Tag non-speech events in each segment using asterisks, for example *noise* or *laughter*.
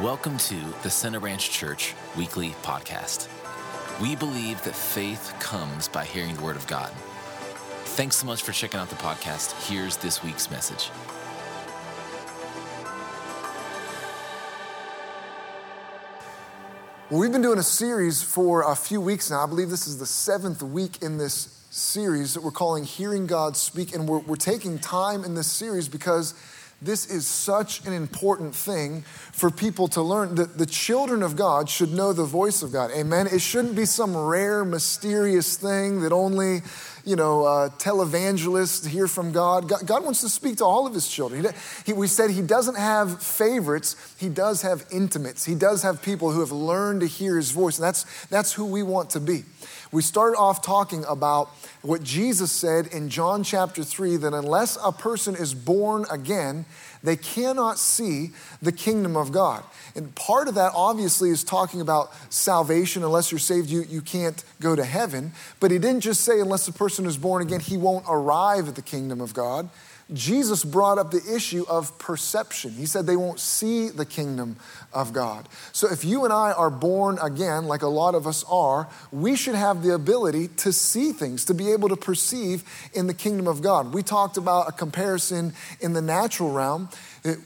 Welcome to the Center Ranch Church Weekly Podcast. We believe that faith comes by hearing the Word of God. Thanks so much for checking out the podcast. Here's this week's message. Well, we've been doing a series for a few weeks now. I believe this is the seventh week in this series that we're calling Hearing God Speak. And we're, we're taking time in this series because this is such an important thing for people to learn. that the children of God should know the voice of God. Amen. It shouldn't be some rare, mysterious thing that only, you know, uh, televangelists hear from God. God. God. wants to speak to all of his children. He, he, we said he doesn't have favorites, he does have intimates. He does have people who have learned to hear his voice. And that's, that's who we want to be. We started off talking about what Jesus said in John chapter 3 that unless a person is born again, they cannot see the kingdom of God. And part of that obviously is talking about salvation. Unless you're saved, you, you can't go to heaven. But he didn't just say, unless a person is born again, he won't arrive at the kingdom of God. Jesus brought up the issue of perception. He said they won't see the kingdom of God. So if you and I are born again, like a lot of us are, we should have the ability to see things, to be able to perceive in the kingdom of God. We talked about a comparison in the natural realm.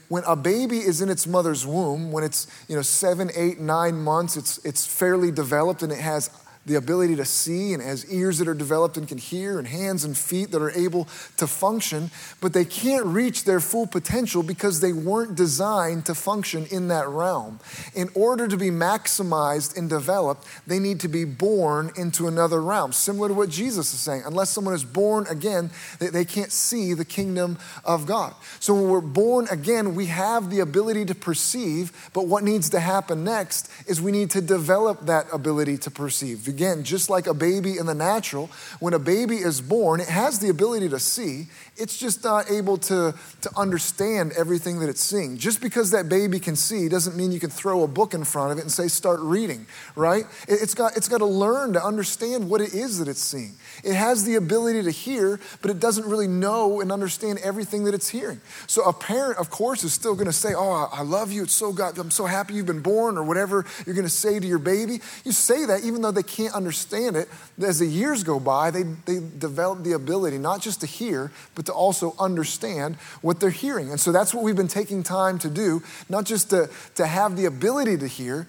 When a baby is in its mother's womb, when it's you know seven, eight, nine months, it's, it's fairly developed and it has the ability to see and has ears that are developed and can hear and hands and feet that are able to function, but they can't reach their full potential because they weren't designed to function in that realm. In order to be maximized and developed, they need to be born into another realm, similar to what Jesus is saying. Unless someone is born again, they can't see the kingdom of God. So when we're born again, we have the ability to perceive, but what needs to happen next is we need to develop that ability to perceive Again, just like a baby in the natural, when a baby is born, it has the ability to see. It's just not able to, to understand everything that it's seeing. Just because that baby can see doesn't mean you can throw a book in front of it and say, start reading, right? It's got, it's got to learn to understand what it is that it's seeing. It has the ability to hear, but it doesn't really know and understand everything that it's hearing. So a parent, of course, is still going to say, oh, I love you. It's so God, I'm so happy you've been born, or whatever you're going to say to your baby. You say that even though they can't can't understand it, as the years go by, they, they develop the ability not just to hear, but to also understand what they're hearing. And so that's what we've been taking time to do, not just to, to have the ability to hear,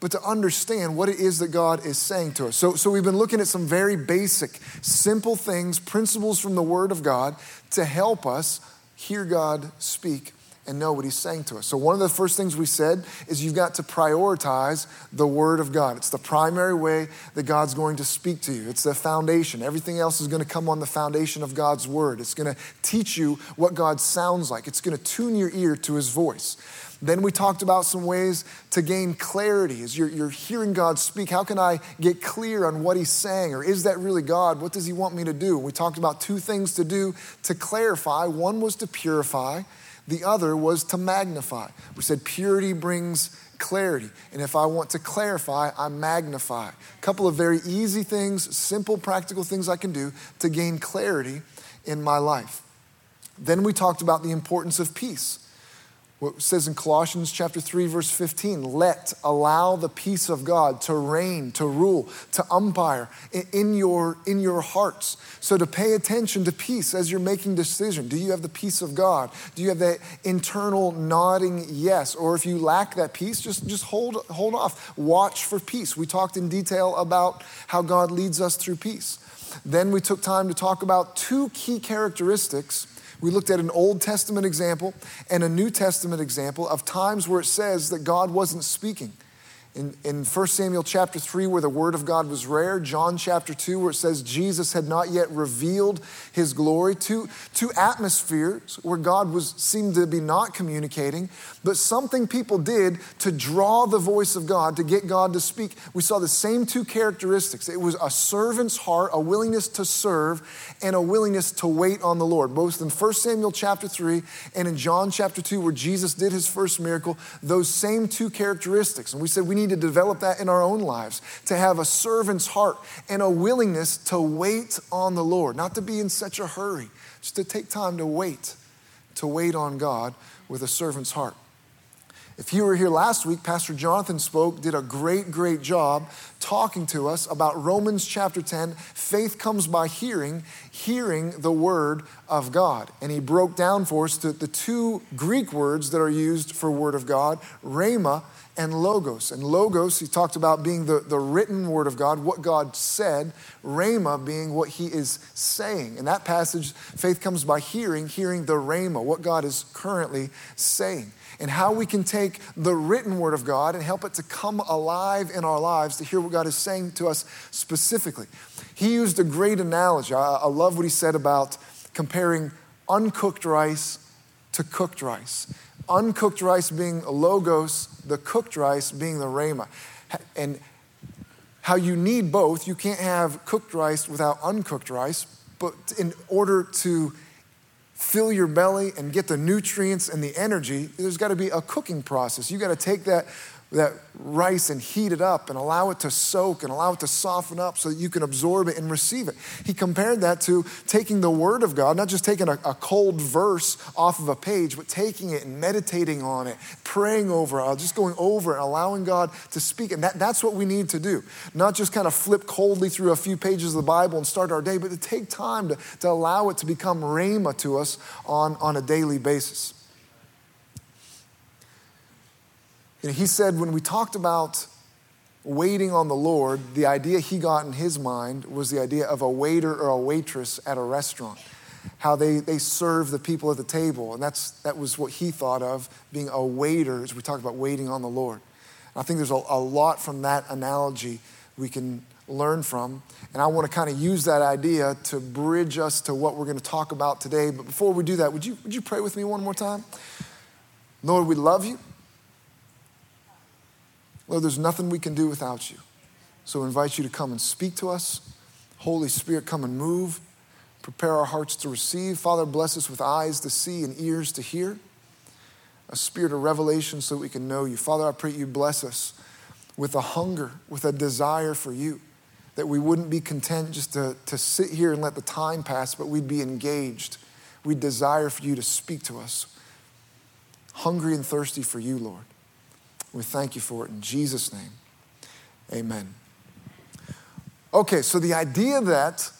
but to understand what it is that God is saying to us. So, so we've been looking at some very basic, simple things, principles from the Word of God to help us hear God speak and know what he's saying to us. So, one of the first things we said is you've got to prioritize the Word of God. It's the primary way that God's going to speak to you, it's the foundation. Everything else is going to come on the foundation of God's Word. It's going to teach you what God sounds like, it's going to tune your ear to his voice. Then we talked about some ways to gain clarity. As you're, you're hearing God speak, how can I get clear on what He's saying? Or is that really God? What does He want me to do? We talked about two things to do to clarify. One was to purify, the other was to magnify. We said purity brings clarity. And if I want to clarify, I magnify. A couple of very easy things, simple, practical things I can do to gain clarity in my life. Then we talked about the importance of peace. What says in Colossians chapter 3 verse 15, let allow the peace of God to reign, to rule, to umpire in your in your hearts. So to pay attention to peace as you're making decision. Do you have the peace of God? Do you have that internal nodding yes? Or if you lack that peace, just just hold hold off. Watch for peace. We talked in detail about how God leads us through peace. Then we took time to talk about two key characteristics we looked at an Old Testament example and a New Testament example of times where it says that God wasn't speaking in, in 1 Samuel chapter 3, where the word of God was rare, John chapter 2, where it says Jesus had not yet revealed his glory, two, two atmospheres where God was seemed to be not communicating, but something people did to draw the voice of God, to get God to speak. We saw the same two characteristics. It was a servant's heart, a willingness to serve, and a willingness to wait on the Lord. Both in 1 Samuel chapter 3 and in John chapter 2, where Jesus did his first miracle, those same two characteristics. And we said we need to develop that in our own lives, to have a servant's heart and a willingness to wait on the Lord, not to be in such a hurry, just to take time to wait, to wait on God with a servant's heart. If you were here last week, Pastor Jonathan spoke, did a great, great job talking to us about Romans chapter 10. Faith comes by hearing, hearing the word of God. And he broke down for us the, the two Greek words that are used for word of God, rhema and logos. And logos, he talked about being the, the written word of God, what God said, rhema being what he is saying. In that passage, faith comes by hearing, hearing the rhema, what God is currently saying and how we can take the written word of God and help it to come alive in our lives to hear what God is saying to us specifically. He used a great analogy. I, I love what he said about comparing uncooked rice to cooked rice. Uncooked rice being logos, the cooked rice being the rhema. And how you need both. You can't have cooked rice without uncooked rice, but in order to fill your belly and get the nutrients and the energy, there's got to be a cooking process. You got to take that that rice and heat it up and allow it to soak and allow it to soften up so that you can absorb it and receive it. He compared that to taking the Word of God, not just taking a, a cold verse off of a page, but taking it and meditating on it, praying over it, just going over it, allowing God to speak. And that, that's what we need to do. Not just kind of flip coldly through a few pages of the Bible and start our day, but to take time to, to allow it to become rhema to us on, on a daily basis. You know, he said when we talked about waiting on the Lord, the idea he got in his mind was the idea of a waiter or a waitress at a restaurant. How they, they serve the people at the table. And that's, that was what he thought of being a waiter as we talk about waiting on the Lord. And I think there's a, a lot from that analogy we can learn from. And I want to kind of use that idea to bridge us to what we're going to talk about today. But before we do that, would you, would you pray with me one more time? Lord, we love you. Lord, there's nothing we can do without you. So I invite you to come and speak to us. Holy Spirit, come and move. Prepare our hearts to receive. Father, bless us with eyes to see and ears to hear. A spirit of revelation so we can know you. Father, I pray you bless us with a hunger, with a desire for you. That we wouldn't be content just to, to sit here and let the time pass, but we'd be engaged. We'd desire for you to speak to us. Hungry and thirsty for you, Lord. We thank you for it in Jesus' name. Amen. Okay, so the idea that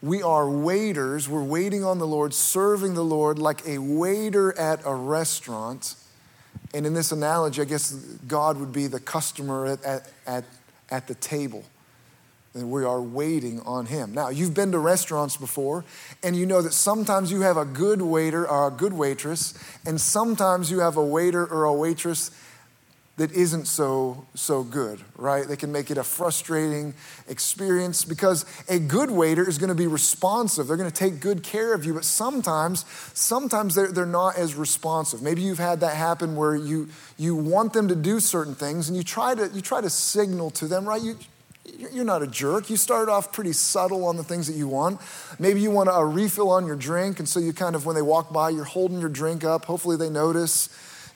we are waiters, we're waiting on the Lord, serving the Lord like a waiter at a restaurant. And in this analogy, I guess God would be the customer at, at, at, at the table. And we are waiting on Him. Now, you've been to restaurants before, and you know that sometimes you have a good waiter or a good waitress, and sometimes you have a waiter or a waitress that isn't so so good right they can make it a frustrating experience because a good waiter is going to be responsive they're going to take good care of you but sometimes sometimes they're, they're not as responsive maybe you've had that happen where you you want them to do certain things and you try to you try to signal to them right you you're not a jerk. You start off pretty subtle on the things that you want. Maybe you want a refill on your drink, and so you kind of, when they walk by, you're holding your drink up. Hopefully, they notice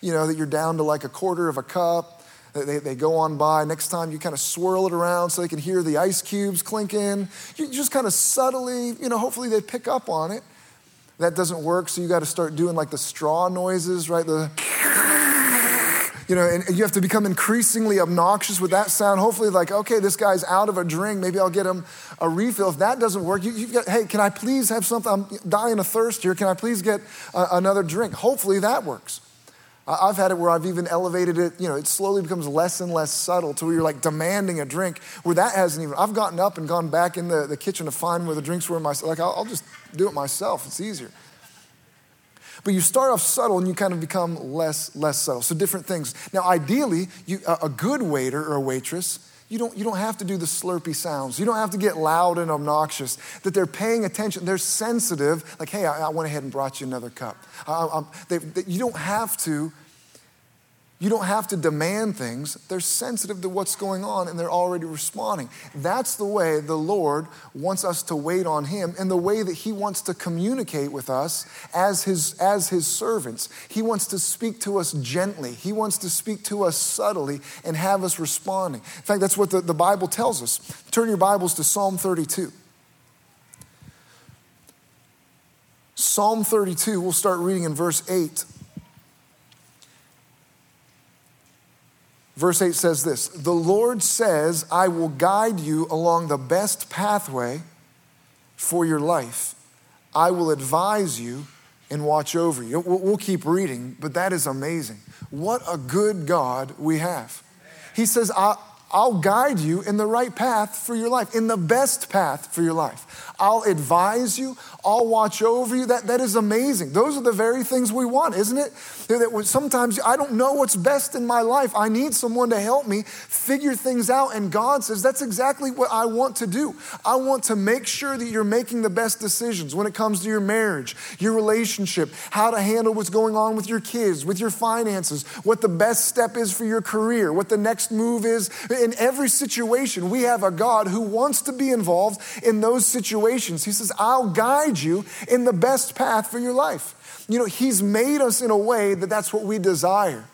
you know, that you're down to like a quarter of a cup. They, they go on by. Next time you kind of swirl it around so they can hear the ice cubes clinking. You just kind of subtly, you know, hopefully they pick up on it. That doesn't work, so you got to start doing like the straw noises, right? The, you know, and you have to become increasingly obnoxious with that sound. Hopefully, like, okay, this guy's out of a drink. Maybe I'll get him a refill. If that doesn't work, you, have got, hey, can I please have something? I'm dying of thirst here. Can I please get another drink? Hopefully that works. I've had it where I've even elevated it, you know, it slowly becomes less and less subtle to where you're like demanding a drink, where that hasn't even, I've gotten up and gone back in the, the kitchen to find where the drinks were myself. Like, I'll, I'll just do it myself, it's easier. But you start off subtle and you kind of become less, less subtle. So different things. Now, ideally, you, a good waiter or a waitress, you don't, you don't have to do the slurpy sounds. You don't have to get loud and obnoxious. That they're paying attention. They're sensitive. Like, hey, I, I went ahead and brought you another cup. I, they, they, you don't have to you don't have to demand things. They're sensitive to what's going on and they're already responding. That's the way the Lord wants us to wait on Him and the way that He wants to communicate with us as His, as his servants. He wants to speak to us gently, He wants to speak to us subtly and have us responding. In fact, that's what the, the Bible tells us. Turn your Bibles to Psalm 32. Psalm 32, we'll start reading in verse 8. Verse 8 says this The Lord says, I will guide you along the best pathway for your life. I will advise you and watch over you. We'll keep reading, but that is amazing. What a good God we have. He says, I'll guide you in the right path for your life, in the best path for your life. I'll advise you. I'll watch over you. That, that is amazing. Those are the very things we want, isn't it? That sometimes I don't know what's best in my life. I need someone to help me figure things out. And God says, That's exactly what I want to do. I want to make sure that you're making the best decisions when it comes to your marriage, your relationship, how to handle what's going on with your kids, with your finances, what the best step is for your career, what the next move is. In every situation, we have a God who wants to be involved in those situations. He says, I'll guide you in the best path for your life. You know, He's made us in a way that that's what we desire.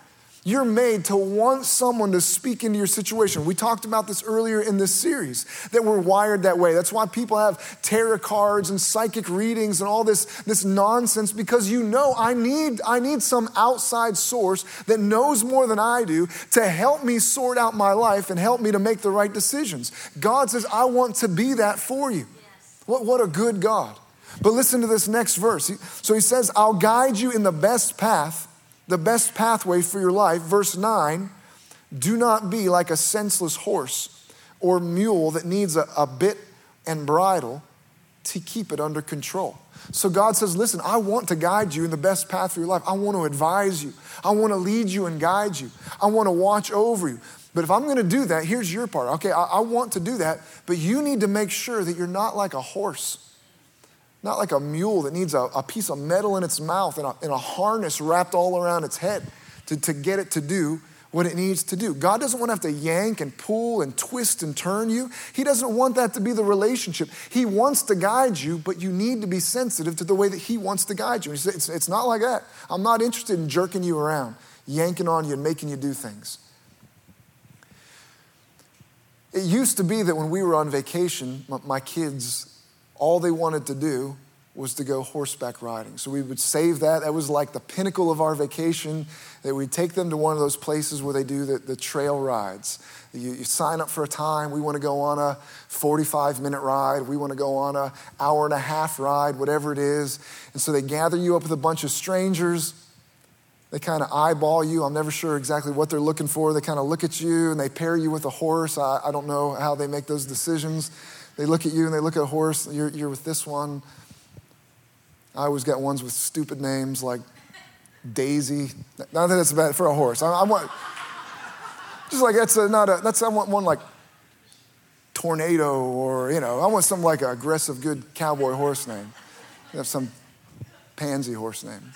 You're made to want someone to speak into your situation. We talked about this earlier in this series, that we're wired that way. That's why people have tarot cards and psychic readings and all this, this nonsense, because you know I need, I need some outside source that knows more than I do to help me sort out my life and help me to make the right decisions. God says, I want to be that for you. Yes. What, what a good God. But listen to this next verse. So he says, I'll guide you in the best path the best pathway for your life. Verse 9 do not be like a senseless horse or mule that needs a, a bit and bridle to keep it under control. So God says, Listen, I want to guide you in the best path for your life. I want to advise you. I want to lead you and guide you. I want to watch over you. But if I'm going to do that, here's your part. Okay, I, I want to do that, but you need to make sure that you're not like a horse not like a mule that needs a, a piece of metal in its mouth and a, and a harness wrapped all around its head to, to get it to do what it needs to do. God doesn't want to have to yank and pull and twist and turn you. He doesn't want that to be the relationship. He wants to guide you, but you need to be sensitive to the way that He wants to guide you. It's, it's not like that. I'm not interested in jerking you around, yanking on you, and making you do things. It used to be that when we were on vacation, my, my kids, all they wanted to do was to go horseback riding. So we would save that. That was like the pinnacle of our vacation, that we'd take them to one of those places where they do the, the trail rides. You, you, sign up for a time. We want to go on a 45 minute ride. We want to go on an hour and a half ride, whatever it is. And so they gather you up with a bunch of strangers. They kind of eyeball you. I'm never sure exactly what they're looking for. They kind of look at you and they pair you with a horse. I, I don't know how they make those decisions. They look at you and they look at a horse, you're, you're with this one. I always get ones with stupid names like Daisy. Not that it's bad for a horse. I, I want, just like that's a, not a, that's, I want one like Tornado or, you know, I want some like aggressive, good cowboy horse name. You have some pansy horse name.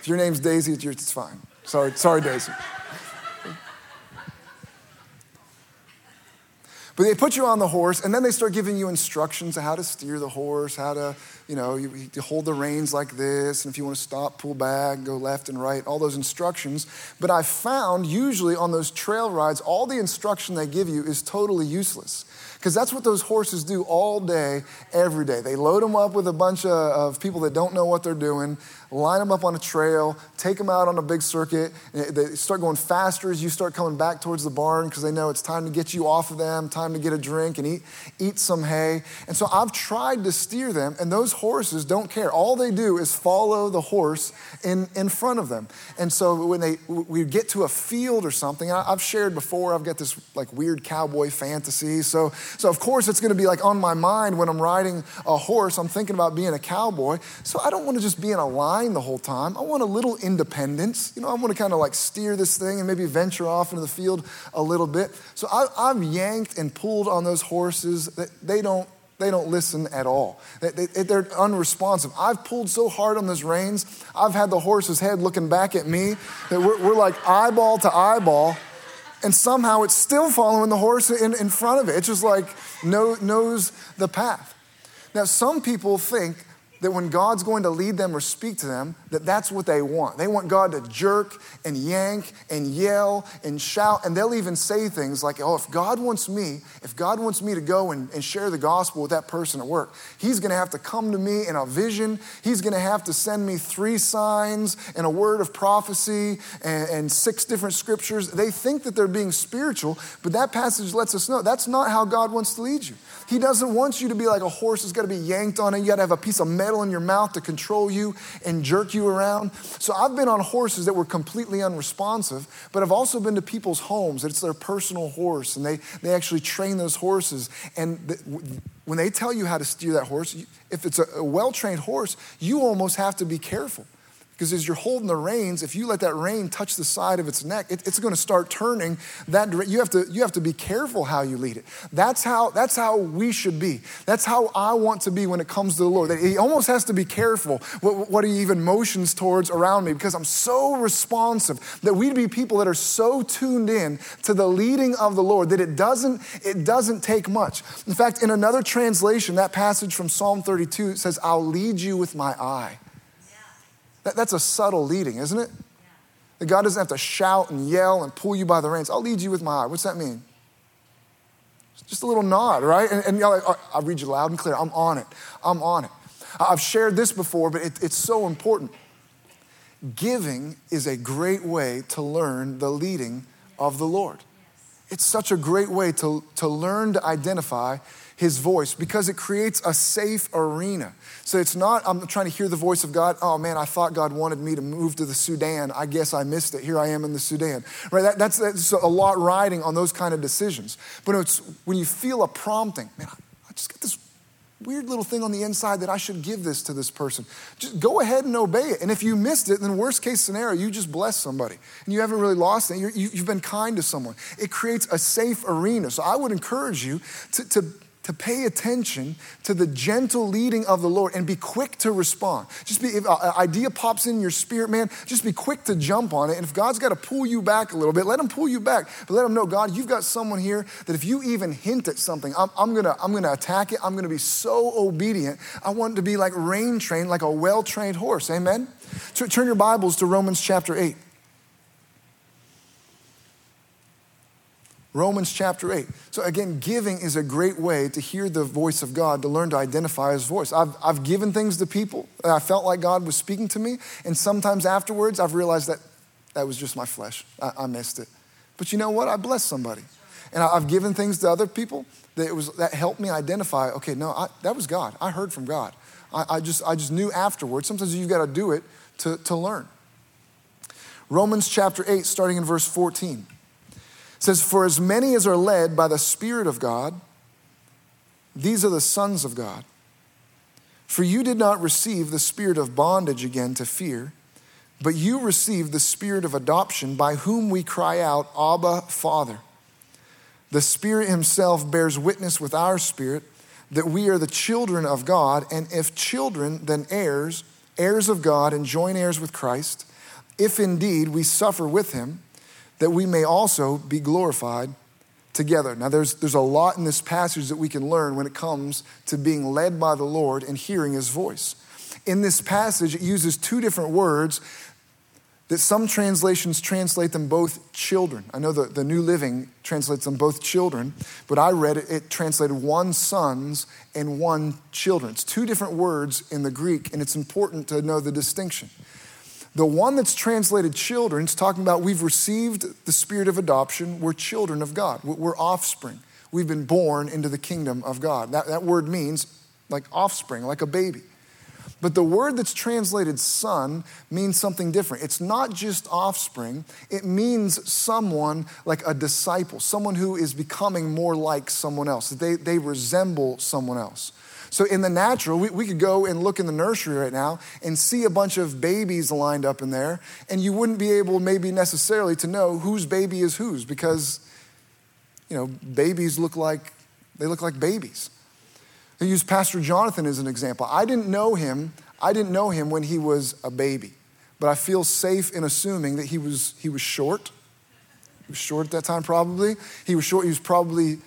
If your name's Daisy, it's fine. Sorry, sorry, Daisy. But they put you on the horse, and then they start giving you instructions on how to steer the horse, how to, you know, you, you, hold the reins like this, and if you want to stop, pull back, go left and right, all those instructions. But I found usually on those trail rides, all the instruction they give you is totally useless. Because that's what those horses do all day, every day. They load them up with a bunch of, of, people that don't know what they're doing, line them up on a trail, take them out on a big circuit. They start going faster as you start coming back towards the barn because they know it's time to get you off of them, time to get a drink and eat, eat some hay. And so I've tried to steer them, and those horses don't care. All they do is follow the horse in, in front of them. And so when they we get to a field or something, I, I've shared before, I've got this like weird cowboy fantasy. So so, of course, it's going to be like on my mind when I'm riding a horse. I'm thinking about being a cowboy. So, I don't want to just be in a line the whole time. I want a little independence. You know, I want to kind of like steer this thing and maybe venture off into the field a little bit. So, I, I've yanked and pulled on those horses that they don't they don't listen at all. They, are unresponsive. I've pulled so hard on those reins, I've had the horse's head looking back at me that we're, we're like eyeball to eyeball and somehow it's still following the horse in, in front of it. It's just like know, knows the path. Now, some people think that when God's going to lead them or speak to them, that that's what they want. They want God to jerk and yank and yell and shout, and they'll even say things like, oh, if God wants me, if God wants me to go and, and share the gospel with that person at work, he's gonna have to come to me in a vision. He's gonna have to send me three signs and a word of prophecy and, and six different scriptures. They think that they're being spiritual, but that passage lets us know that's not how God wants to lead you. He doesn't want you to be like a horse that's got to be yanked on it. You got to have a piece of metal in your mouth to control you and jerk you around. So I've been on horses that were completely unresponsive, but I've also been to people's homes. It's their personal horse, and they, they actually train those horses. And the, when they tell you how to steer that horse, if it's a, a well trained horse, you almost have to be careful because as you're holding the reins, if you let that rein touch the side of its neck, it, it's going to start turning that. You have, to, you have to be careful how you lead it. That's how, that's how we should be. That's how I want to be when it comes to the Lord. He almost has to be careful what, what he even motions towards around me because I'm so responsive that we'd be people that are so tuned in to the leading of the Lord that it doesn't, it doesn't take much. In fact, in another translation, that passage from Psalm 32 says, I'll lead you with my eye. That, that's a subtle leading, isn't it? That God doesn't have to shout and yell and pull you by the reins. I'll lead you with my eye. What's that mean? Just a little nod, right? And, and you're like, I'll read you loud and clear. I'm on it. I'm on it. I've shared this before, but it, it's so important. Giving is a great way to learn the leading of the Lord. It's such a great way to, to learn to identify his voice because it creates a safe arena. So it's not, I'm trying to hear the voice of God. Oh man, I thought God wanted me to move to the Sudan. I guess I missed it. Here I am in the Sudan. Right? That, that's, that's a lot riding on those kind of decisions. But it's when you feel a prompting, man, I just got this weird little thing on the inside that I should give this to this person. Just go ahead and obey it. And if you missed it, then worst case scenario, you just bless somebody. And you haven't really lost it. you have been kind to someone. It creates a safe arena. So I would encourage you to, to to pay attention to the gentle leading of the Lord and be quick to respond. Just be, if an idea pops in your spirit, man, just be quick to jump on it. And if God's got to pull you back a little bit, let him pull you back. But let him know, God, you've got someone here that if you even hint at something, I'm, I'm gonna, I'm gonna attack it. I'm gonna be so obedient. I want to be like rein trained, like a well trained horse. Amen? Turn your Bibles to Romans chapter 8. Romans chapter 8. So, again, giving is a great way to hear the voice of God, to learn to identify his voice. I've, I've given things to people that I felt like God was speaking to me, and sometimes afterwards I've realized that that was just my flesh. I, I missed it. But you know what? I blessed somebody. And I, have given things to other people that, it was, that helped me identify okay, no, I, that was God. I heard from God. I, I, just, I just knew afterwards. Sometimes you've got to do it to, to learn. Romans chapter 8, starting in verse 14 says, For as many as are led by the Spirit of God, these are the sons of God. For you did not receive the spirit of bondage again to fear, but you received the spirit of adoption by whom we cry out, Abba, Father. The Spirit Himself bears witness with our spirit that we are the children of God, and if children, then heirs, heirs of God, and joint heirs with Christ, if indeed we suffer with Him that we may also be glorified together. Now, there's, there's a lot in this passage that we can learn when it comes to being led by the Lord and hearing his voice. In this passage, it uses two different words that some translations translate them both children. I know the, the New Living translates them both children, but I read it, it translated one sons and one children. It's two different words in the Greek, and it's important to know the distinction. The one that's translated children is talking about we've received the spirit of adoption. We're children of God, we're offspring. We've been born into the kingdom of God. That, that word means like offspring, like a baby. But the word that's translated son means something different. It's not just offspring, it means someone like a disciple, someone who is becoming more like someone else, they, they resemble someone else. So, in the natural, we, we could go and look in the nursery right now and see a bunch of babies lined up in there, and you wouldn't be able, maybe necessarily, to know whose baby is whose because, you know, babies look like, they look like babies. I use Pastor Jonathan as an example. I didn't know him, I didn't know him when he was a baby, but I feel safe in assuming that he was, he was short. He was short at that time, probably. He was short, he was probably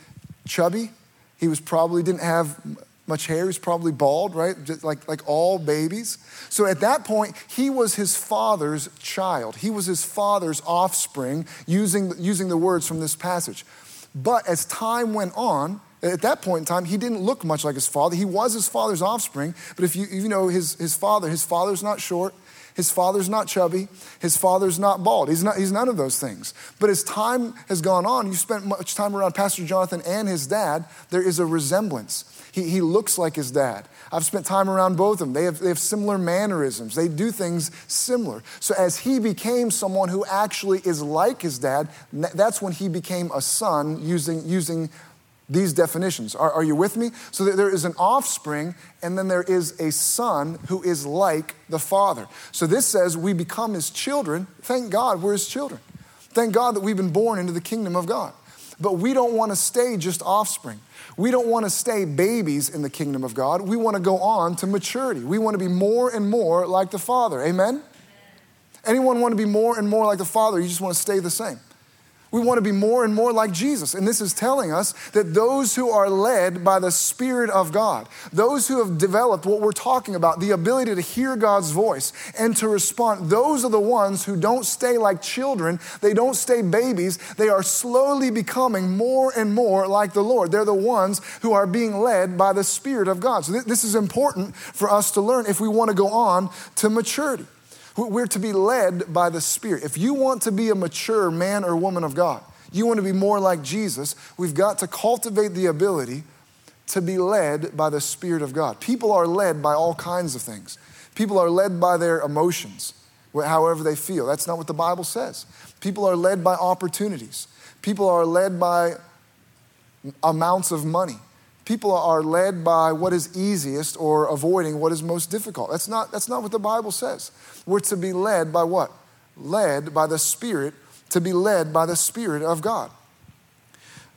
chubby. He was probably didn't have much hair. He's probably bald, right? Just like, like all babies. So at that point, he was his father's child. He was his father's offspring, using, using the words from this passage. But as time went on, at that point in time, he didn't look much like his father. He was his father's offspring, but if you, you know his, his father, his father's not short, his father's not chubby, his father's not bald. He's, not, he's none of those things. But as time has gone on, you spent much time around Pastor Jonathan and his dad, there is a resemblance. He, he looks like his dad. I've spent time around both of them. They have, they have similar mannerisms, they do things similar. So, as he became someone who actually is like his dad, that's when he became a son using, using these definitions. Are, are, you with me? So there is an offspring, and then there is a son who is like the father. So this says we become his children. Thank God we're his children. Thank God that we've been born into the kingdom of God. But we don't want to stay just offspring. We don't want to stay babies in the kingdom of God. We want to go on to maturity. We want to be more and more like the Father. Amen? Anyone want to be more and more like the Father? You just want to stay the same. We want to be more and more like Jesus. And this is telling us that those who are led by the Spirit of God, those who have developed what we're talking about, the ability to hear God's voice and to respond, those are the ones who don't stay like children. They don't stay babies. They are slowly becoming more and more like the Lord. They're the ones who are being led by the Spirit of God. So, this is important for us to learn if we want to go on to maturity. We're to be led by the Spirit. If you want to be a mature man or woman of God, you want to be more like Jesus, we've got to cultivate the ability to be led by the Spirit of God. People are led by all kinds of things. People are led by their emotions, however they feel. That's not what the Bible says. People are led by opportunities. People are led by amounts of money. People are led by what is easiest or avoiding what is most difficult. That's not, that's not what the Bible says. We're to be led by what? Led by the Spirit, to be led by the Spirit of God.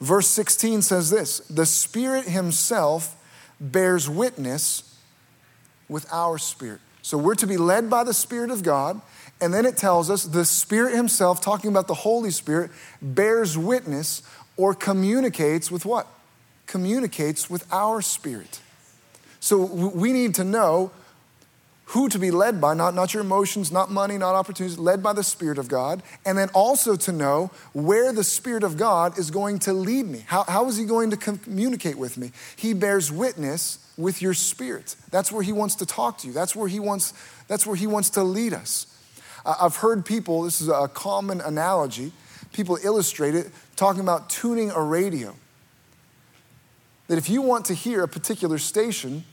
Verse 16 says this The Spirit Himself bears witness with our spirit. So we're to be led by the Spirit of God. And then it tells us the Spirit Himself, talking about the Holy Spirit, bears witness or communicates with what? Communicates with our spirit. So we need to know who to be led by, not, not your emotions, not money, not opportunities, led by the Spirit of God. And then also to know where the Spirit of God is going to lead me. How, how is He going to communicate with me? He bears witness with your spirit. That's where He wants to talk to you, that's where He wants, that's where he wants to lead us. I've heard people, this is a common analogy, people illustrate it talking about tuning a radio. That if you want to hear a particular station,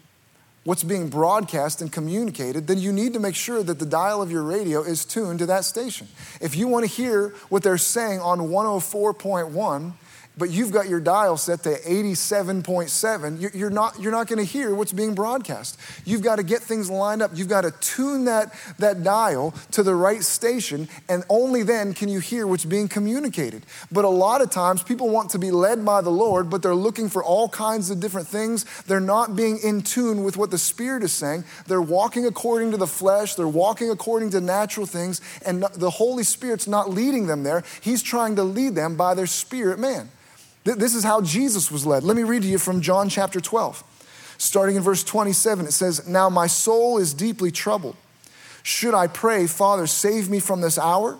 what's being broadcast and communicated, then you need to make sure that the dial of your radio is tuned to that station. If you want to hear what they're saying on 104.1, but you've got your dial set to 87.7, you're not, you're not going to hear what's being broadcast. You've got to get things lined up. You've got to tune that, that dial to the right station, and only then can you hear what's being communicated. But a lot of times, people want to be led by the Lord, but they're looking for all kinds of different things. They're not being in tune with what the Spirit is saying. They're walking according to the flesh, they're walking according to natural things, and the Holy Spirit's not leading them there. He's trying to lead them by their spirit man. This is how Jesus was led. Let me read to you from John chapter 12. Starting in verse 27, it says, Now my soul is deeply troubled. Should I pray, Father, save me from this hour?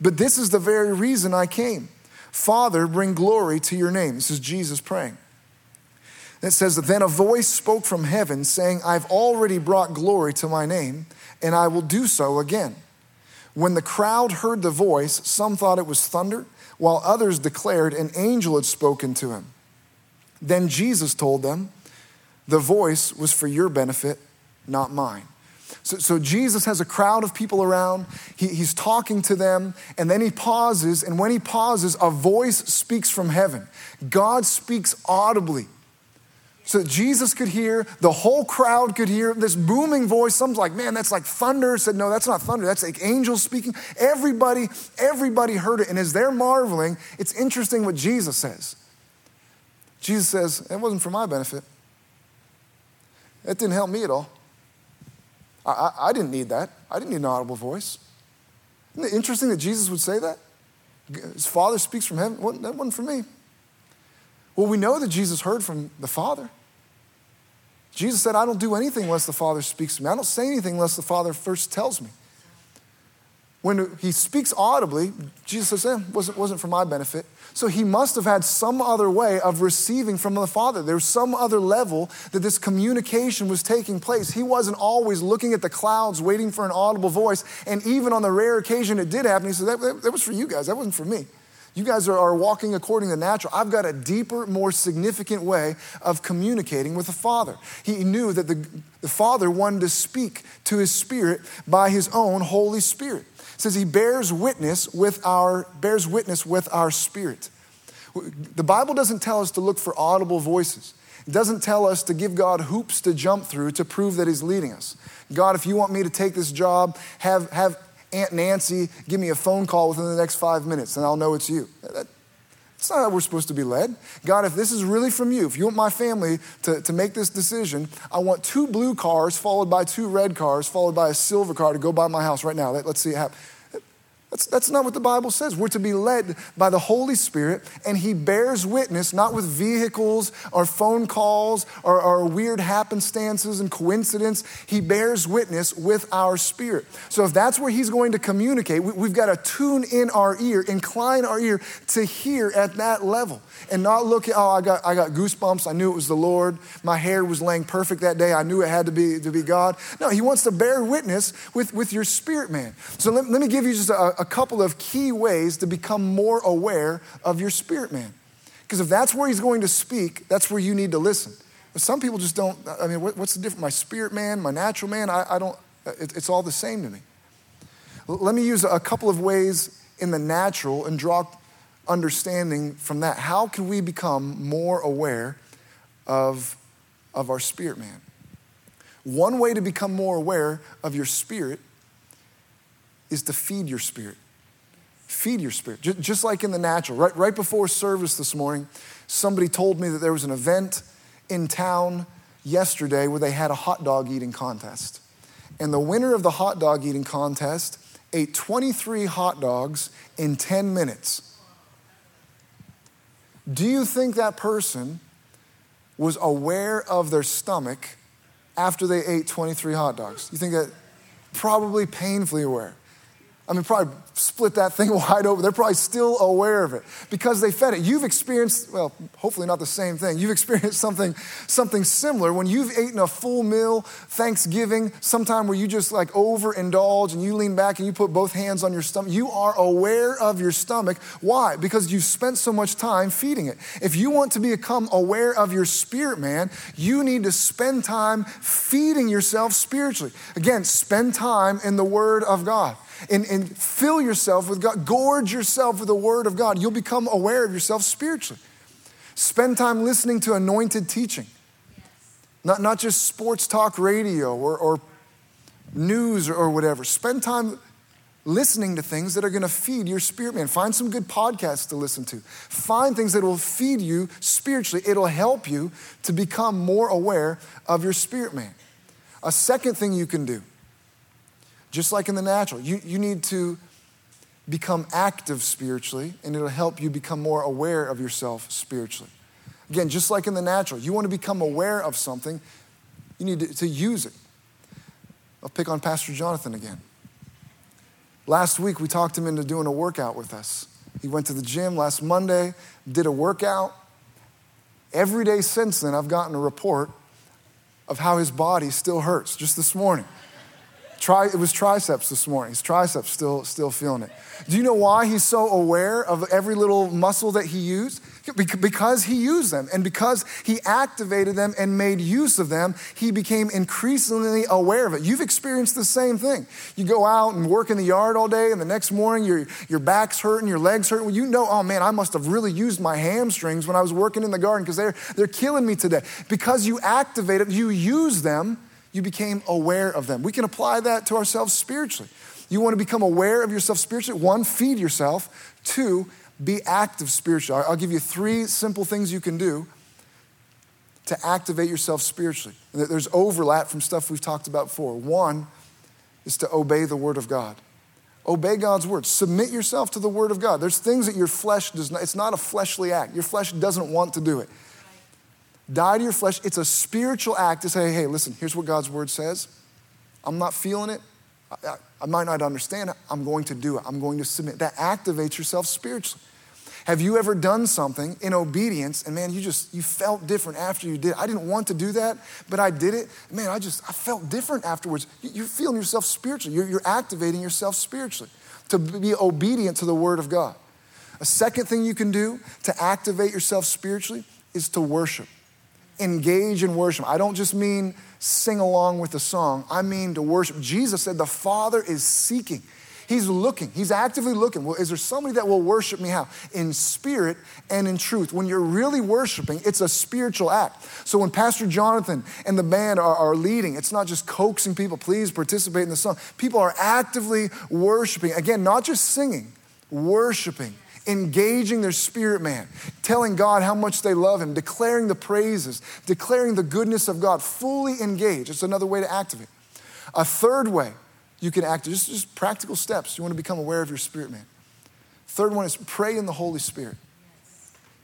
But this is the very reason I came. Father, bring glory to your name. This is Jesus praying. It says then a voice spoke from heaven saying, I've already brought glory to my name, and I will do so again. When the crowd heard the voice, some thought it was thunder while others declared an angel had spoken to him. Then Jesus told them, The voice was for your benefit, not mine. So, so Jesus has a crowd of people around. He, he's talking to them, and then he pauses. And when he pauses, a voice speaks from heaven. God speaks audibly so Jesus could hear, the whole crowd could hear this booming voice. Someone's like, man, that's like thunder. Said, no, that's not thunder. That's like angels speaking. Everybody, everybody heard it. And as they're marveling, it's interesting what Jesus says. Jesus says, it wasn't for my benefit. It didn't help me at all. I, I, I didn't need that. I didn't need an audible voice. Isn't it interesting that Jesus would say that? His Father speaks from heaven. That wasn't for me. Well, we know that Jesus heard from the Father. Jesus said, I don't do anything unless the Father speaks to me. I don't say anything unless the Father first tells me. When he speaks audibly, Jesus says, eh, wasn't, wasn't for my benefit. So he must have had some other way of receiving from the Father. There was some other level that this communication was taking place. He wasn't always looking at the clouds waiting for an audible voice. And even on the rare occasion it did happen, he said, That, that, that was for you guys, that wasn't for me. You guys are, are walking according to the natural. I've got a deeper, more significant way of communicating with the Father. He knew that the, the Father wanted to speak to his Spirit by his own Holy Spirit. It says he bears witness with our bears witness with our spirit. The Bible doesn't tell us to look for audible voices. It doesn't tell us to give God hoops to jump through to prove that He's leading us. God, if you want me to take this job, have, have Aunt Nancy give me a phone call within the next five minutes and I'll know it's you. That, that's not how we're supposed to be led. God, if this is really from you, if you want my family to, to make this decision, I want two blue cars followed by two red cars, followed by a silver car to go by my house right now. Let, us see it happen. That's, that's not what the Bible says. We're to be led by the Holy Spirit, and He bears witness not with vehicles or phone calls or, or weird happenstances and coincidence. He bears witness with our spirit. So if that's where He's going to communicate, we, we've got to tune in our ear, incline our ear to hear at that level and not look at, oh, I got, I got goosebumps. I knew it was the Lord. My hair was laying perfect that day. I knew it had to be, to be God. No, He wants to bear witness with, with your spirit, man. So let, let me give you just a, a couple of key ways to become more aware of your spirit man. Because if that's where he's going to speak, that's where you need to listen. But some people just don't, I mean, what's the difference? My spirit man, my natural man, I, I don't, it, it's all the same to me. Let me use a couple of ways in the natural and draw understanding from that. How can we become more aware of, of our spirit man? One way to become more aware of your spirit is to feed your spirit. Feed your spirit, just like in the natural. Right, right before service this morning, somebody told me that there was an event in town yesterday where they had a hot dog eating contest. And the winner of the hot dog eating contest ate 23 hot dogs in 10 minutes. Do you think that person was aware of their stomach after they ate 23 hot dogs? You think that probably painfully aware? I mean, probably split that thing *laughs* wide open. They're probably still aware of it because they fed it. You've experienced, well, hopefully not the same thing. You've experienced *laughs* something, something similar when you've eaten a full meal, Thanksgiving, sometime where you just like overindulge and you lean back and you put both hands on your stomach. You are aware of your stomach. Why? Because you've spent so much time feeding it. If you want to become aware of your spirit, man, you need to spend time feeding yourself spiritually. Again, spend time in the Word of God and, and fill yourself with God, gorge yourself with the Word of God. You'll become aware of yourself spiritually. Spend time listening to anointed teaching, not, not just sports talk radio or, or news or, or whatever. Spend time listening to things that are going to feed your spirit man. Find some good podcasts to listen to. Find things that will feed you spiritually. It'll help you to become more aware of your spirit man. A second thing you can do just like in the natural, you, you need to become active spiritually, and it'll help you become more aware of yourself spiritually. Again, just like in the natural, you want to become aware of something, you need to, to use it. I'll pick on Pastor Jonathan again. Last week, we talked him into doing a workout with us. He went to the gym last Monday, did a workout. Every day since then, I've gotten a report of how his body still hurts, just this morning. Tri, it was triceps this morning. His triceps still, still feeling it. Do you know why he's so aware of every little muscle that he used? Because he used them and because he activated them and made use of them, he became increasingly aware of it. You've experienced the same thing. You go out and work in the yard all day, and the next morning your, your back's hurting, your legs hurting. Well, you know, oh man, I must have really used my hamstrings when I was working in the garden because they're, they're killing me today. Because you activated, them, you use them you became aware of them. We can apply that to ourselves spiritually. You want to become aware of yourself spiritually? One, feed yourself. Two, be active spiritually. I'll give you three simple things you can do to activate yourself spiritually. There's overlap from stuff we've talked about before. One is to obey the word of God. Obey God's word. Submit yourself to the word of God. There's things that your flesh does not, it's not a fleshly act. Your flesh doesn't want to do it. Die to your flesh. It's a spiritual act to say, hey, listen, here's what God's word says. I'm not feeling it. I, I might not understand it. I'm going to do it. I'm going to submit. That activates yourself spiritually. Have you ever done something in obedience and man, you just, you felt different after you did? I didn't want to do that, but I did it. Man, I just, I felt different afterwards. You're feeling yourself spiritually. You're, you're activating yourself spiritually to be obedient to the word of God. A second thing you can do to activate yourself spiritually is to worship. Engage in worship. I don't just mean sing along with the song, I mean to worship. Jesus said the Father is seeking He's looking, he's actively looking. Well, is there somebody that will worship me how? In spirit and in truth. When you're really worshiping, it's a spiritual act. So when Pastor Jonathan and the band are, are leading, it's not just coaxing people, please participate in the song. People are actively worshiping. Again, not just singing, worshiping engaging their spirit man, telling God how much they love Him, declaring the praises, declaring the goodness of God, fully engaged. It's another way to activate. A third way you can act, just, just practical steps. You want to become aware of your spirit, man. Third one is pray in the Holy Spirit.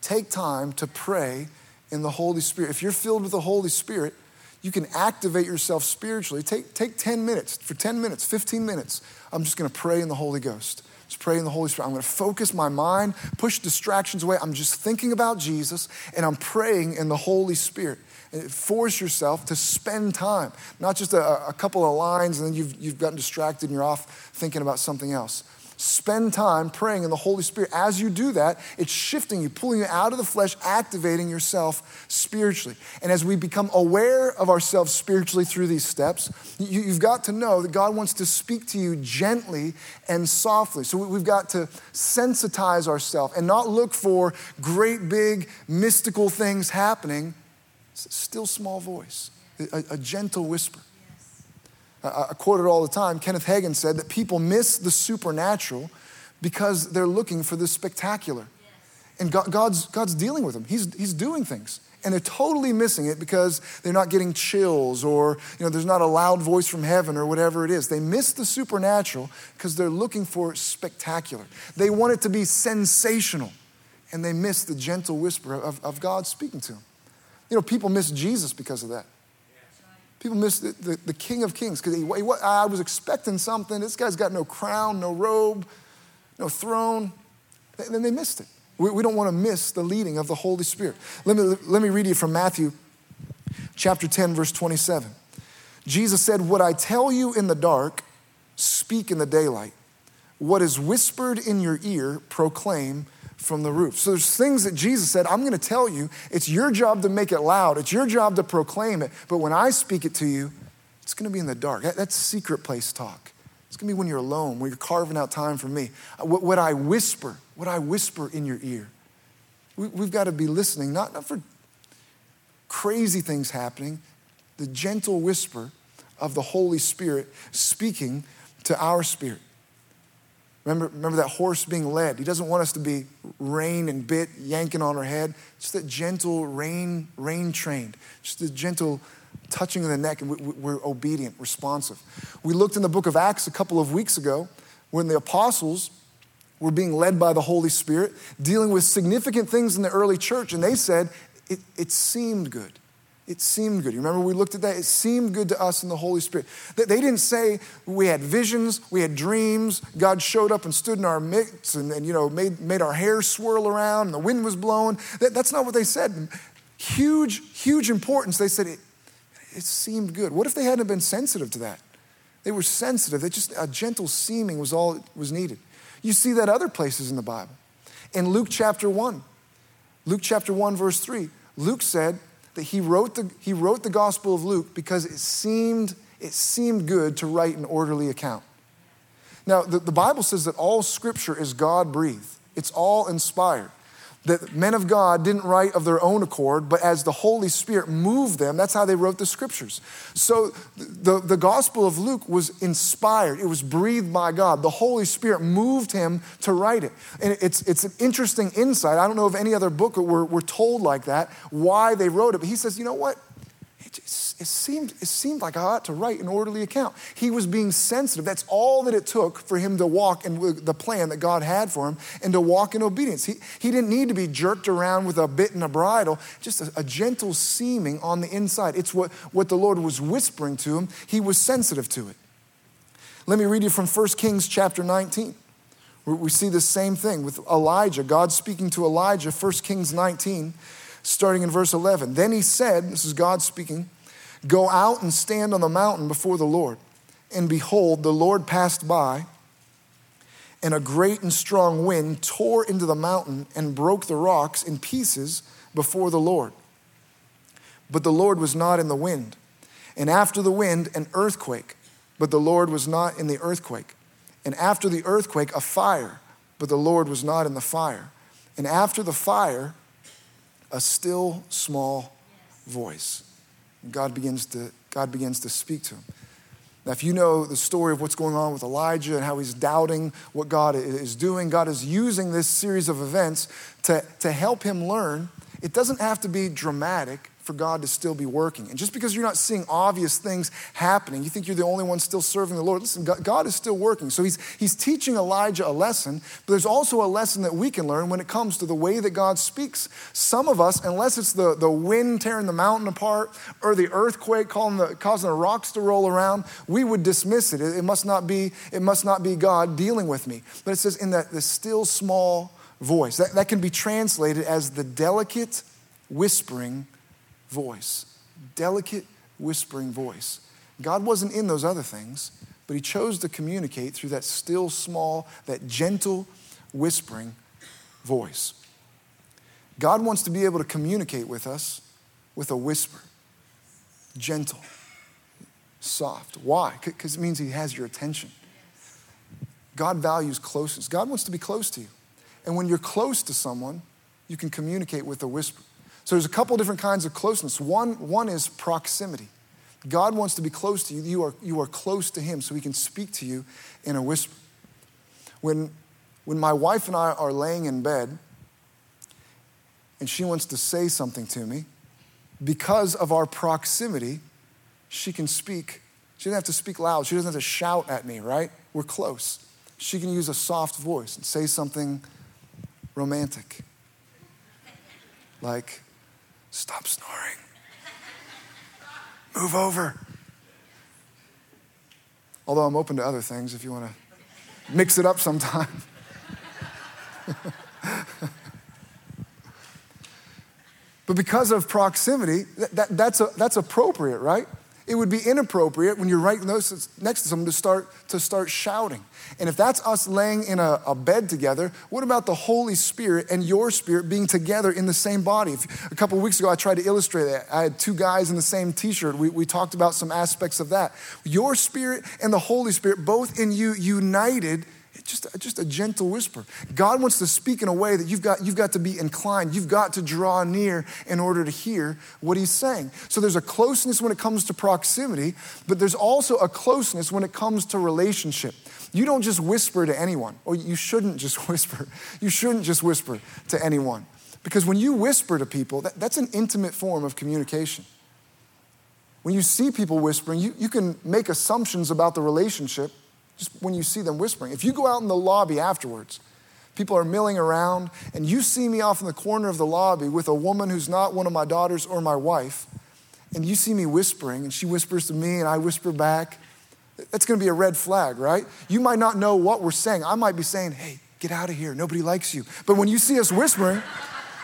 Take time to pray in the Holy Spirit. If you're filled with the Holy Spirit, you can activate yourself spiritually. Take, take 10 minutes, for 10 minutes, 15 minutes. I'm just going to pray in the Holy Ghost. Just pray in the Holy Spirit. I'm going to focus my mind, push distractions away. I'm just thinking about Jesus and I'm praying in the Holy Spirit And force yourself to spend time, not just a, a, couple of lines and then you've, you've gotten distracted and you're off thinking about something else. Spend time praying in the Holy Spirit. As you do that, it's shifting you, pulling you out of the flesh, activating yourself spiritually. And as we become aware of ourselves spiritually through these steps, you, you've got to know that God wants to speak to you gently and softly. So we've got to sensitize ourselves and not look for great, big, mystical things happening It's a still small voice, a, a gentle whisper. I, quote it all the time. Kenneth Hagin said that people miss the supernatural because they're looking for the spectacular. And God, God's, God's dealing with them. He's, he's doing things. And they're totally missing it because they're not getting chills or you know, there's not a loud voice from heaven or whatever it is. They miss the supernatural because they're looking for spectacular. They want it to be sensational. And they miss the gentle whisper of, of God speaking to them. You know, people miss Jesus because of that. People miss the, the, the King of Kings because I was expecting something. This guy's got no crown, no robe, no throne. And then they missed it. We, we don't want to miss the leading of the Holy Spirit. Let me, let me read you from Matthew chapter 10, verse 27. Jesus said, What I tell you in the dark, speak in the daylight. What is whispered in your ear, proclaim from the roof. So there's things that Jesus said, I'm going to tell you. It's your job to make it loud. It's your job to proclaim it. But when I speak it to you, it's going to be in the dark. That's secret place talk. It's going to be when you're alone, when you're carving out time for me. Uh, what, what I whisper, what I whisper in your ear. We, have got to be listening, not, not for crazy things happening, the gentle whisper of the Holy Spirit speaking to our spirit. Remember, remember that horse being led. He doesn't want us to be rein and bit yanking on our head. Just that gentle rein, rein trained. Just the gentle touching of the neck, and we're obedient, responsive. We looked in the book of Acts a couple of weeks ago when the apostles were being led by the Holy Spirit, dealing with significant things in the early church, and they said, it, it seemed good. It seemed good. You remember we looked at that? It seemed good to us in the Holy Spirit. They didn't say we had visions, we had dreams, God showed up and stood in our midst and, and you know, made, made our hair swirl around and the wind was blowing. That, that's not what they said. Huge, huge importance. They said it, it seemed good. What if they hadn't been sensitive to that? They were sensitive. That just a gentle seeming was all was needed. You see that other places in the Bible. In Luke chapter 1, Luke chapter 1, verse 3, Luke said, that he wrote the, he wrote the Gospel of Luke because it seemed, it seemed good to write an orderly account. Now, the, the Bible says that all scripture is God breathed, it's all inspired that men of God didn't write of their own accord, but as the Holy Spirit moved them, that's how they wrote the scriptures. So the, the Gospel of Luke was inspired, it was breathed by God. The Holy Spirit moved him to write it. And it's, it's an interesting insight. I don't know of any other book where we're told like that, why they wrote it, but he says, you know what? It, just, it, seemed, it seemed like I ought to write an orderly account. He was being sensitive. That's all that it took for him to walk in the plan that God had for him and to walk in obedience. He, he didn't need to be jerked around with a bit and a bridle, just a, a gentle seeming on the inside. It's what, what the Lord was whispering to him. He was sensitive to it. Let me read you from 1 Kings chapter 19. We see the same thing with Elijah, God speaking to Elijah, 1 Kings 19, starting in verse 11. Then he said, This is God speaking, Go out and stand on the mountain before the Lord. And behold, the Lord passed by, and a great and strong wind tore into the mountain and broke the rocks in pieces before the Lord. But the Lord was not in the wind. And after the wind, an earthquake, but the Lord was not in the earthquake. And after the earthquake, a fire, but the Lord was not in the fire. And after the fire, a still small voice. God begins to, God begins to speak to him. Now, if you know the story of what's going on with Elijah and how he's doubting what God is doing, God is using this series of events to, to help him learn. It doesn't have to be dramatic, for God to still be working. And just because you're not seeing obvious things happening, you think you're the only one still serving the Lord. Listen, God is still working. So he's, he's teaching Elijah a lesson, but there's also a lesson that we can learn when it comes to the way that God speaks. Some of us, unless it's the, the wind tearing the mountain apart or the earthquake causing the, causing the rocks to roll around, we would dismiss it. It, it must not be, it must not be God dealing with me. But it says in that the still small voice. That, that can be translated as the delicate whispering voice, delicate whispering voice. God wasn't in those other things, but He chose to communicate through that still small, that gentle whispering voice. God wants to be able to communicate with us with a whisper, gentle, soft. Why? Because it means He has your attention. God values closeness. God wants to be close to you. And when you're close to someone, you can communicate with a whisper. So there's a couple different kinds of closeness. One, one is proximity. God wants to be close to you. You are, you are close to Him so He can speak to you in a whisper. When, when my wife and I are laying in bed and she wants to say something to me, because of our proximity, she can speak. She doesn't have to speak loud. She doesn't have to shout at me, right? We're close. She can use a soft voice and say something romantic. Like, Stop snoring. Move over. Although I'm open to other things if you want to mix it up sometime. *laughs* but because of proximity, that, that, that's, a, that's appropriate, right? It would be inappropriate when you're right next to someone to start, to start shouting. And if that's us laying in a, a bed together, what about the Holy Spirit and your spirit being together in the same body? If, a couple weeks ago, I tried to illustrate that. I had two guys in the same t shirt. We, we talked about some aspects of that. Your spirit and the Holy Spirit, both in you, united just, just a gentle whisper. God wants to speak in a way that you've got, you've got to be inclined. You've got to draw near in order to hear what he's saying. So there's a closeness when it comes to proximity, but there's also a closeness when it comes to relationship. You don't just whisper to anyone, or you shouldn't just *laughs* whisper. You shouldn't just whisper to anyone. Because when you whisper to people, that, that's an intimate form of communication. When you see people whispering, you, you can make assumptions about the relationship just when you see them whispering. If you go out in the lobby afterwards, people are milling around, and you see me off in the corner of the lobby with a woman who's not one of my daughters or my wife, and you see me whispering, and she whispers to me, and I whisper back, that's gonna be a red flag, right? You might not know what we're saying. I might be saying, hey, get out of here, nobody likes you. But when you see us whispering,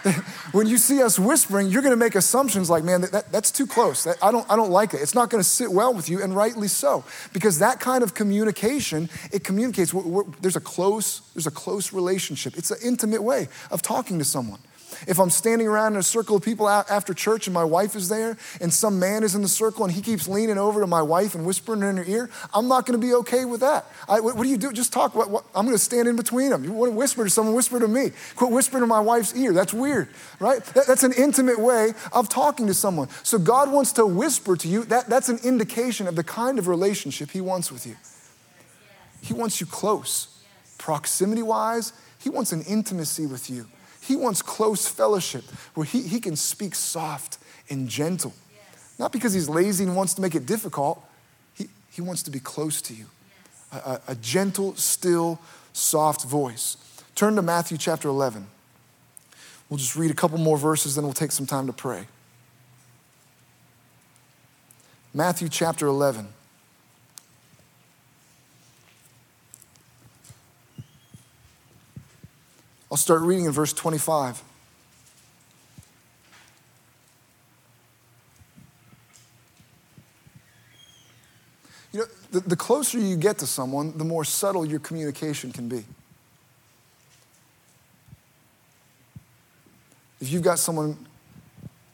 *laughs* when you see us whispering, you're going to make assumptions like, man, that, that that's too close. That, I, don't, I don't like it. It's not going to sit well with you, and rightly so. Because that kind of communication, it communicates. We're, we're, there's, a close, there's a close relationship. It's an intimate way of talking to someone. If I'm standing around in a circle of people after church and my wife is there and some man is in the circle and he keeps leaning over to my wife and whispering in her ear, I'm not going to be okay with that. I, what, what, do you do? Just talk. What, what, I'm going to stand in between them. You want to whisper to someone, whisper to me. Quit whispering to my wife's ear. That's weird, right? That, that's an intimate way of talking to someone. So God wants to whisper to you. That, that's an indication of the kind of relationship He wants with you. He wants you close. Proximity wise, He wants an intimacy with you. He wants close fellowship where he, he can speak soft and gentle. Not because he's lazy and wants to make it difficult, he, he wants to be close to you. A, a, gentle, still, soft voice. Turn to Matthew chapter 11. We'll just read a couple more verses, then we'll take some time to pray. Matthew chapter 11. I'll start reading in verse 25. You know, the, the closer you get to someone, the more subtle your communication can be. If you've got someone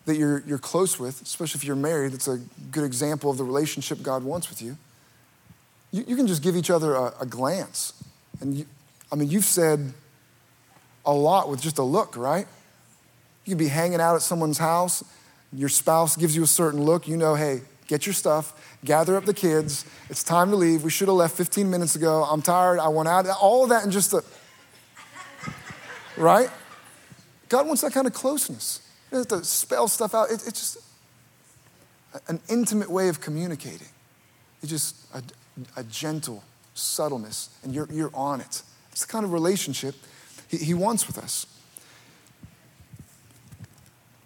that you're, you're close with, especially if you're married, that's a good example of the relationship God wants with you, you, you can just give each other a, a glance. And you, I mean, you've said a lot with just a look, right? You can be hanging out at someone's house, your spouse gives you a certain look, you know, hey, get your stuff, gather up the kids. It's time to leave. We should have left 15 minutes ago. I'm tired. I want out. All of that in just a, right? God wants that kind of closeness. You don't have to spell stuff out. It, it's just an intimate way of communicating. It's just a, a gentle subtleness, and you're, you're on it. It's the kind of relationship he, he wants with us.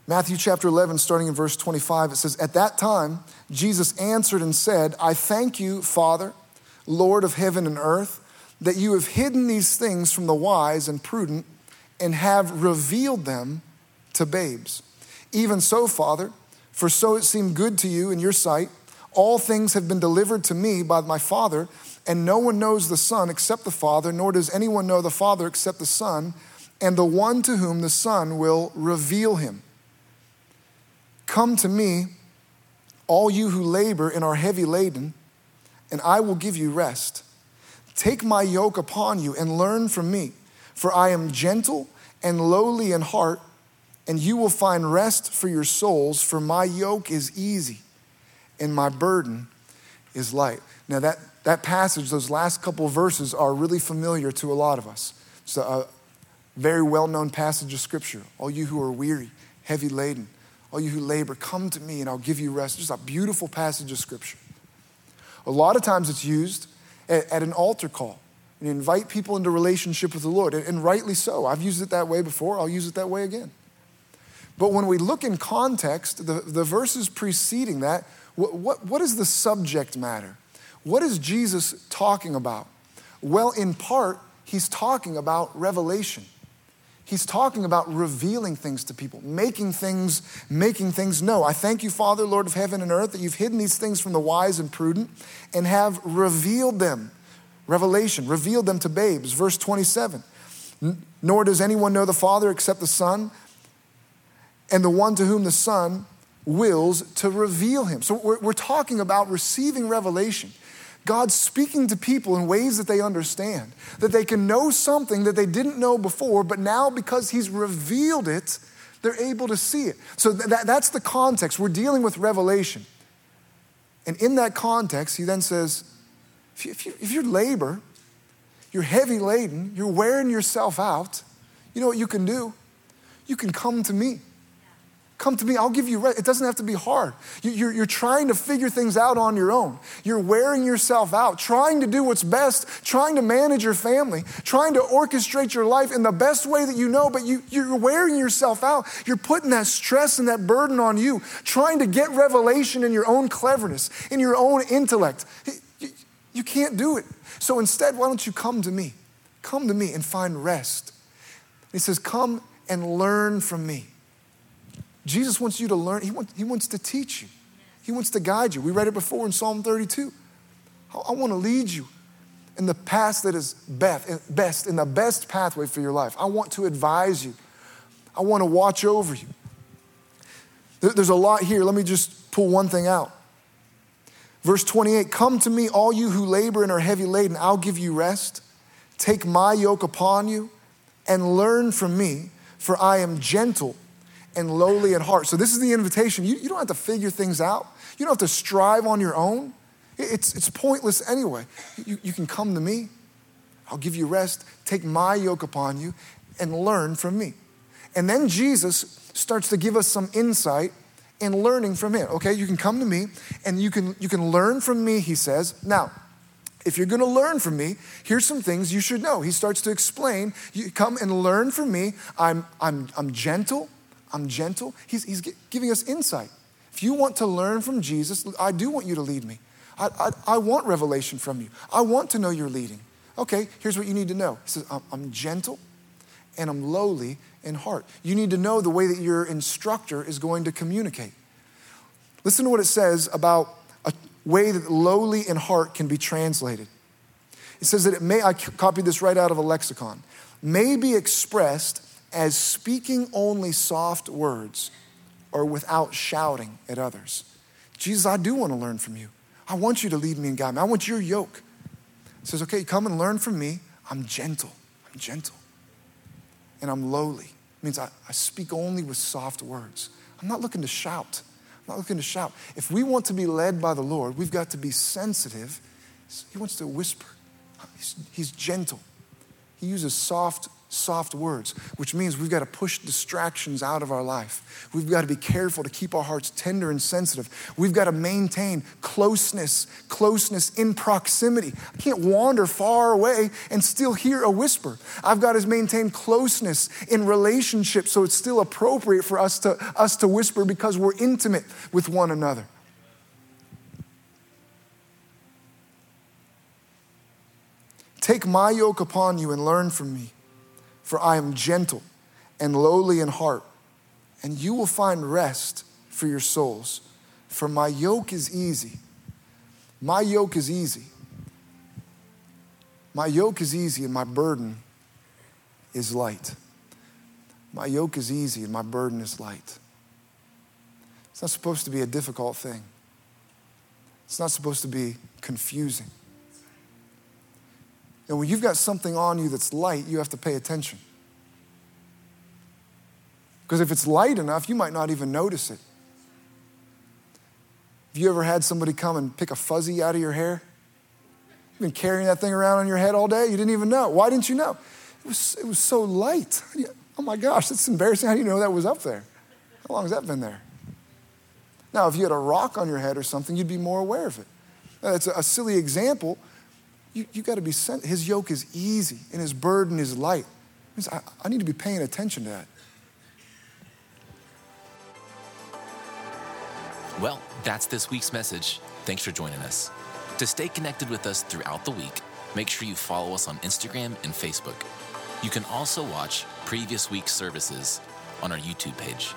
Matthew chapter 11, starting in verse 25, it says, At that time, Jesus answered and said, I thank you, Father, Lord of heaven and earth, that you have hidden these things from the wise and prudent and have revealed them to babes. Even so, Father, for so it seemed good to you in your sight. All things have been delivered to me by my Father, and no one knows the Son except the Father, nor does anyone know the Father except the Son, and the one to whom the Son will reveal him. Come to me, all you who labor and are heavy laden, and I will give you rest. Take my yoke upon you and learn from me, for I am gentle and lowly in heart, and you will find rest for your souls, for my yoke is easy and my burden is light. Now, that, that passage, those last couple verses, are really familiar to a lot of us. It's a very well known passage of Scripture. All you who are weary, heavy laden, all you who labor, come to me and I'll give you rest. Just a beautiful passage of scripture. A lot of times it's used at, at an altar call and invite people into relationship with the Lord, and, and rightly so. I've used it that way before, I'll use it that way again. But when we look in context, the, the verses preceding that, what, what, what is the subject matter? What is Jesus talking about? Well, in part, he's talking about revelation. He's talking about revealing things to people, making things, making things know. I thank you, Father, Lord of heaven and earth, that you've hidden these things from the wise and prudent and have revealed them. Revelation, revealed them to babes. Verse 27. Nor does anyone know the Father except the Son, and the one to whom the Son wills to reveal him. So we're, we're talking about receiving revelation. God's speaking to people in ways that they understand, that they can know something that they didn't know before, but now because He's revealed it, they're able to see it. So that, that's the context. We're dealing with revelation. And in that context, He then says, if, you, if, you, if you're labor, you're heavy laden, you're wearing yourself out, you know what you can do? You can come to me. Come to me, I'll give you rest. It doesn't have to be hard. You're, you're trying to figure things out on your own. You're wearing yourself out, trying to do what's best, trying to manage your family, trying to orchestrate your life in the best way that you know, but you, you're wearing yourself out. You're putting that stress and that burden on you, trying to get revelation in your own cleverness, in your own intellect. You, you can't do it. So instead, why don't you come to me? Come to me and find rest. He says, Come and learn from me. Jesus wants you to learn, he, want, he wants to teach you, He wants to guide you. We read it before in Psalm 32. I, want to lead you in the path that is best, in the best pathway for your life. I want to advise you, I want to watch over you. There's a lot here. Let me just pull one thing out. Verse 28 Come to me, all you who labor and are heavy laden, I'll give you rest. Take my yoke upon you and learn from me, for I am gentle and lowly in heart. So, this is the invitation. You, you don't have to figure things out, you don't have to strive on your own. It's, it's pointless anyway. You, you can come to me, I'll give you rest, take my yoke upon you, and learn from me. And then Jesus starts to give us some insight and learning from him. Okay, you can come to me and you can you can learn from me, he says. Now, if you're going to learn from me, here's some things you should know. He starts to explain, you come and learn from me. I'm I'm I'm gentle. I'm gentle. He's he's giving us insight. If you want to learn from Jesus, I do want you to lead me. I, I, I want revelation from you. I want to know you're leading. Okay, here's what you need to know. He says, I'm, I'm gentle and I'm lowly in heart. You need to know the way that your instructor is going to communicate. Listen to what it says about a way that lowly in heart can be translated. It says that it may, I copied this right out of a lexicon, may be expressed as speaking only soft words or without shouting at others. Jesus, I do want to learn from you. I want you to lead me and guide me. I want your yoke. He says, okay, come and learn from me. I'm gentle. I'm gentle. And I'm lowly. It means I, I speak only with soft words. I'm not looking to shout. I'm not looking to shout. If we want to be led by the Lord, we've got to be sensitive. He wants to whisper. He's, he's gentle. He uses soft soft words, which means we've got to push distractions out of our life. We've got to be careful to keep our hearts tender and sensitive. We've got to maintain closeness, closeness in proximity. I can't wander far away and still hear a whisper. I've got to maintain closeness in relationship so it's still appropriate for us to, us to whisper because we're intimate with one another. Take my yoke upon you and learn from me for I am gentle and lowly in heart, and you will find rest for your souls. For my yoke is easy. My yoke is easy. My yoke is easy, and my burden is light. My yoke is easy, and my burden is light. It's not supposed to be a difficult thing, it's not supposed to be confusing. And when you've got something on you that's light, you have to pay attention. Because if it's light enough, you might not even notice it. Have you ever had somebody come and pick a fuzzy out of your hair? You've been carrying that thing around on your head all day, you didn't even know. Why didn't you know? It was, it was so light. *laughs* Oh my gosh, that's embarrassing. How do you know that was up there? How long has that been there? Now, if you had a rock on your head or something, you'd be more aware of it. That's a silly example, you, you got to be sent. His yoke is easy and his burden is light. I, I need to be paying attention to that. Well, that's this week's message. Thanks for joining us. To stay connected with us throughout the week, make sure you follow us on Instagram and Facebook. You can also watch previous week's services on our YouTube page.